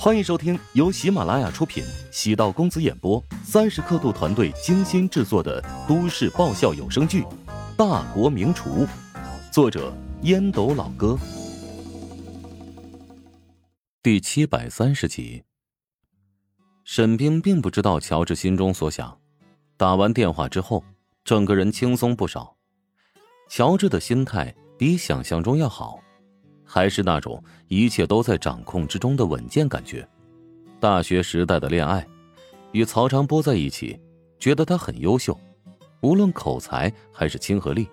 欢迎收听由喜马拉雅出品、喜道公子演播、三十刻度团队精心制作的都市爆笑有声剧《大国名厨》，作者烟斗老哥，第七百三十集。沈冰并不知道乔治心中所想，打完电话之后，整个人轻松不少。乔治的心态比想象中要好。还是那种一切都在掌控之中的稳健感觉。大学时代的恋爱，与曹长波在一起，觉得他很优秀，无论口才还是亲和力，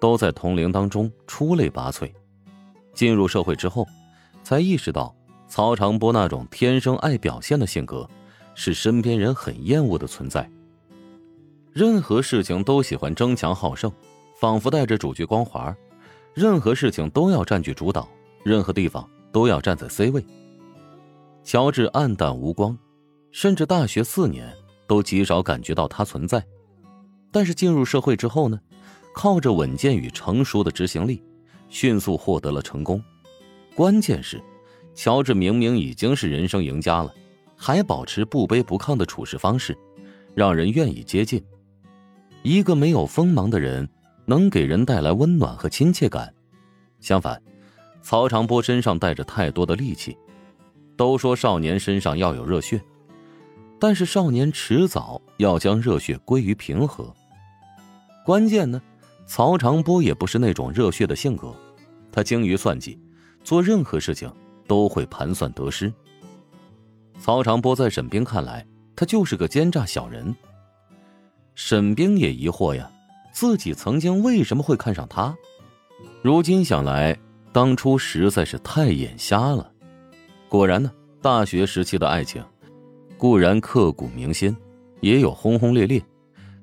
都在同龄当中出类拔萃。进入社会之后，才意识到曹长波那种天生爱表现的性格，是身边人很厌恶的存在。任何事情都喜欢争强好胜，仿佛带着主角光环。任何事情都要占据主导，任何地方都要站在 C 位。乔治暗淡无光，甚至大学四年都极少感觉到他存在。但是进入社会之后呢，靠着稳健与成熟的执行力，迅速获得了成功。关键是，乔治明明已经是人生赢家了，还保持不卑不亢的处事方式，让人愿意接近。一个没有锋芒的人。能给人带来温暖和亲切感，相反，曹长波身上带着太多的戾气。都说少年身上要有热血，但是少年迟早要将热血归于平和。关键呢，曹长波也不是那种热血的性格，他精于算计，做任何事情都会盘算得失。曹长波在沈冰看来，他就是个奸诈小人。沈冰也疑惑呀。自己曾经为什么会看上他？如今想来，当初实在是太眼瞎了。果然呢，大学时期的爱情固然刻骨铭心，也有轰轰烈烈，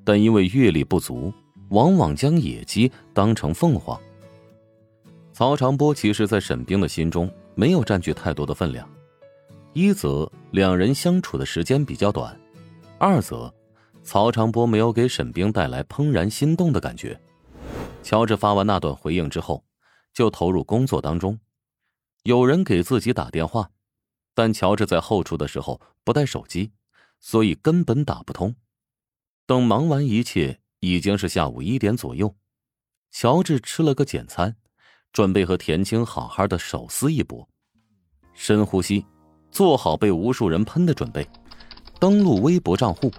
但因为阅历不足，往往将野鸡当成凤凰。曹长波其实，在沈冰的心中没有占据太多的分量。一则两人相处的时间比较短，二则。曹长波没有给沈冰带来怦然心动的感觉。乔治发完那段回应之后，就投入工作当中。有人给自己打电话，但乔治在后厨的时候不带手机，所以根本打不通。等忙完一切，已经是下午一点左右。乔治吃了个简餐，准备和田青好好的手撕一波。深呼吸，做好被无数人喷的准备，登录微博账户。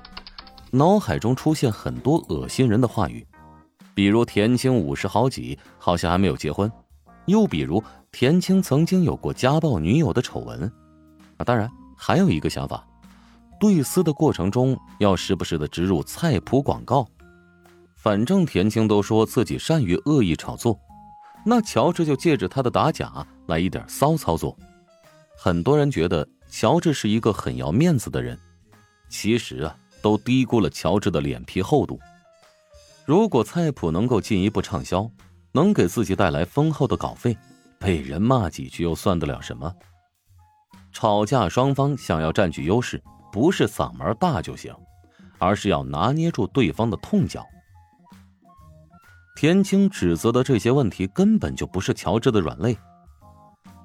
脑海中出现很多恶心人的话语，比如田青五十好几，好像还没有结婚；又比如田青曾经有过家暴女友的丑闻。啊，当然还有一个想法，对撕的过程中要时不时的植入菜谱广告。反正田青都说自己善于恶意炒作，那乔治就借着他的打假来一点骚操作。很多人觉得乔治是一个很要面子的人，其实啊。都低估了乔治的脸皮厚度。如果菜谱能够进一步畅销，能给自己带来丰厚的稿费，被人骂几句又算得了什么？吵架双方想要占据优势，不是嗓门大就行，而是要拿捏住对方的痛脚。田青指责的这些问题根本就不是乔治的软肋，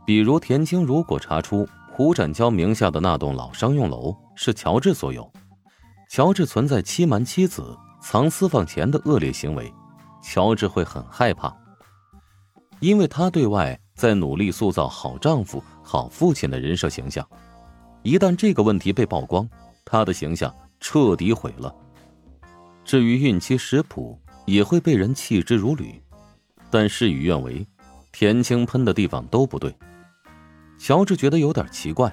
比如田青如果查出胡展娇名下的那栋老商用楼是乔治所有。乔治存在欺瞒妻子、藏私房钱的恶劣行为，乔治会很害怕，因为他对外在努力塑造好丈夫、好父亲的人设形象。一旦这个问题被曝光，他的形象彻底毁了。至于孕期食谱，也会被人弃之如履。但事与愿违，田青喷的地方都不对。乔治觉得有点奇怪，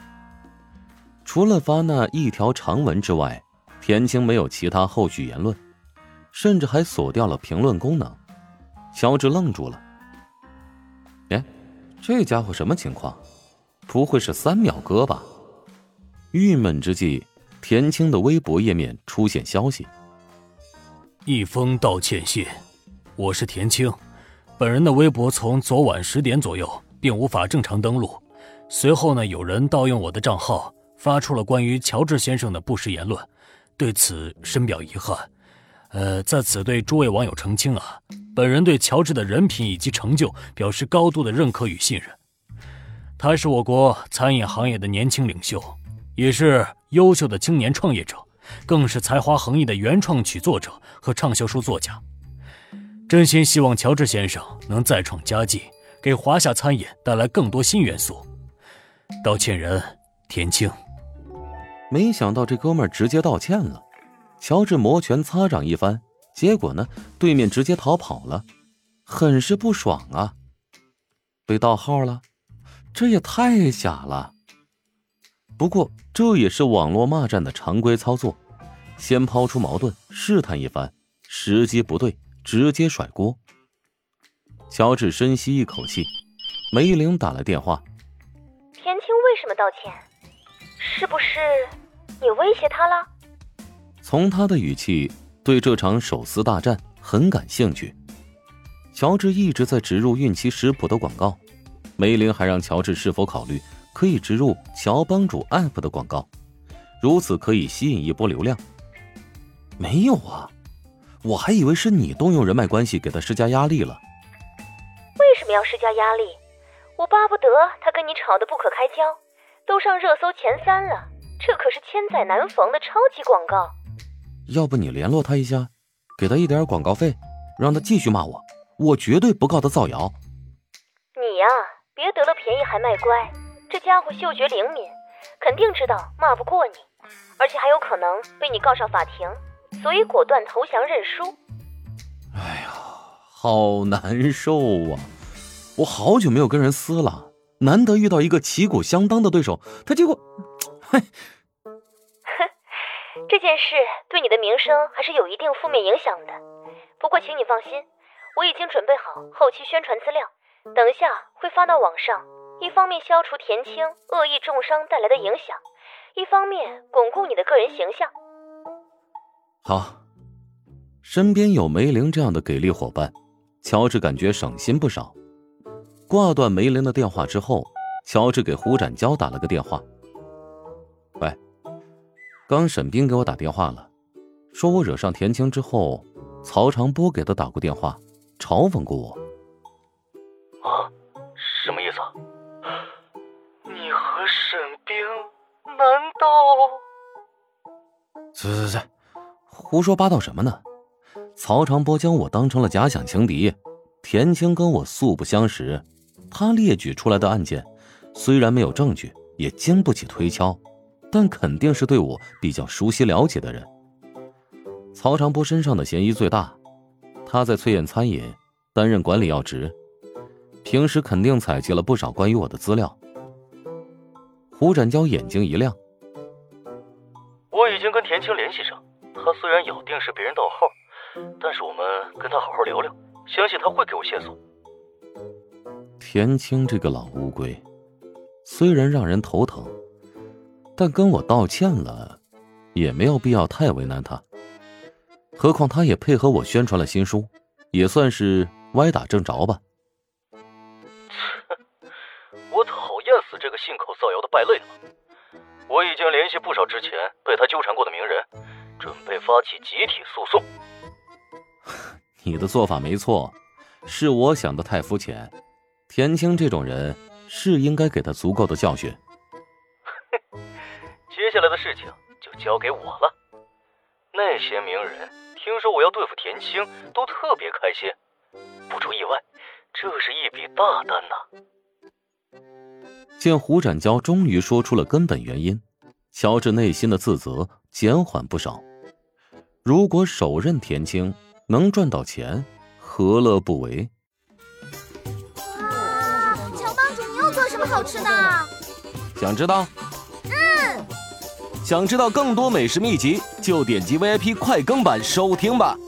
除了发那一条长文之外。田青没有其他后续言论，甚至还锁掉了评论功能。乔治愣住了。这家伙什么情况？不会是三秒哥吧？郁闷之际，田青的微博页面出现消息：一封道歉信。我是田青，本人的微博从昨晚十点左右并无法正常登录，随后呢，有人盗用我的账号，发出了关于乔治先生的不实言论。对此深表遗憾，呃，在此对诸位网友澄清啊，本人对乔治的人品以及成就表示高度的认可与信任。他是我国餐饮行业的年轻领袖，也是优秀的青年创业者，更是才华横溢的原创曲作者和畅销书作家。真心希望乔治先生能再创佳绩，给华夏餐饮带来更多新元素。道歉人田青。没想到这哥们儿直接道歉了，乔治摩拳擦掌一番，结果呢，对面直接逃跑了，很是不爽啊！被盗号了。这也太假了。不过这也是网络骂战的常规操作，先抛出矛盾，试探一番，时机不对，直接甩锅。乔治深吸一口气，梅玲打来电话。田青为什么道歉？是不是你威胁他了？从他的语气，对这场手撕大战很感兴趣。乔治一直在植入孕期食谱的广告。梅林还让乔治是否考虑可以植入乔帮主 App 的广告，如此可以吸引一波流量。没有啊，我还以为是你动用人脉关系给他施加压力了。为什么要施加压力？我巴不得他跟你吵得不可开交，都上热搜前三了，这可是千载难逢的超级广告。要不你联络他一下，给他一点广告费，让他继续骂我，我绝对不告他造谣。你呀。别得了便宜还卖乖，这家伙嗅觉灵敏，肯定知道骂不过你，而且还有可能被你告上法庭，所以果断投降认输。哎呀，好难受啊！我好久没有跟人撕了，难得遇到一个旗鼓相当的对手，他结果，哼，这件事对你的名声还是有一定负面影响的。不过请你放心，我已经准备好后期宣传资料。等一下会发到网上，一方面消除田青恶意重伤带来的影响，一方面巩固你的个人形象。好，身边有梅玲这样的给力伙伴，乔治感觉省心不少。挂断梅玲的电话之后，乔治给胡展娇打了个电话。喂，刚沈冰给我打电话了，说我惹上田青之后，曹长波给他打过电话，嘲讽过我。啊，什么意思？你和沈冰难道？去去去，胡说八道什么呢？曹长波将我当成了假想情敌，田青跟我素不相识，他列举出来的案件虽然没有证据，也经不起推敲，但肯定是对我比较熟悉了解的人。曹长波身上的嫌疑最大，他在翠燕餐饮担任管理要职。平时肯定采集了不少关于我的资料。胡展娇眼睛一亮：“我已经跟田青联系上，他虽然咬定是别人盗号，但是我们跟他好好聊聊，相信他会给我线索。”田青这个老乌龟，虽然让人头疼，但跟我道歉了，也没有必要太为难他。何况他也配合我宣传了新书，也算是歪打正着吧。我讨厌死这个信口造谣的败类了？我已经联系不少之前被他纠缠过的名人，准备发起集体诉讼。你的做法没错，是我想的太肤浅。田青这种人是应该给他足够的教训。接下来的事情就交给我了。那些名人听说我要对付田青，都特别开心。不出意外，这是一笔大单呐。见胡展娇终于说出了根本原因，乔治内心的自责减缓不少。如果手刃田青能赚到钱，何乐不为？哇，乔帮主，你又做什么好吃的？想知道？想知道更多美食秘籍，就点击 VIP 快更版收听吧。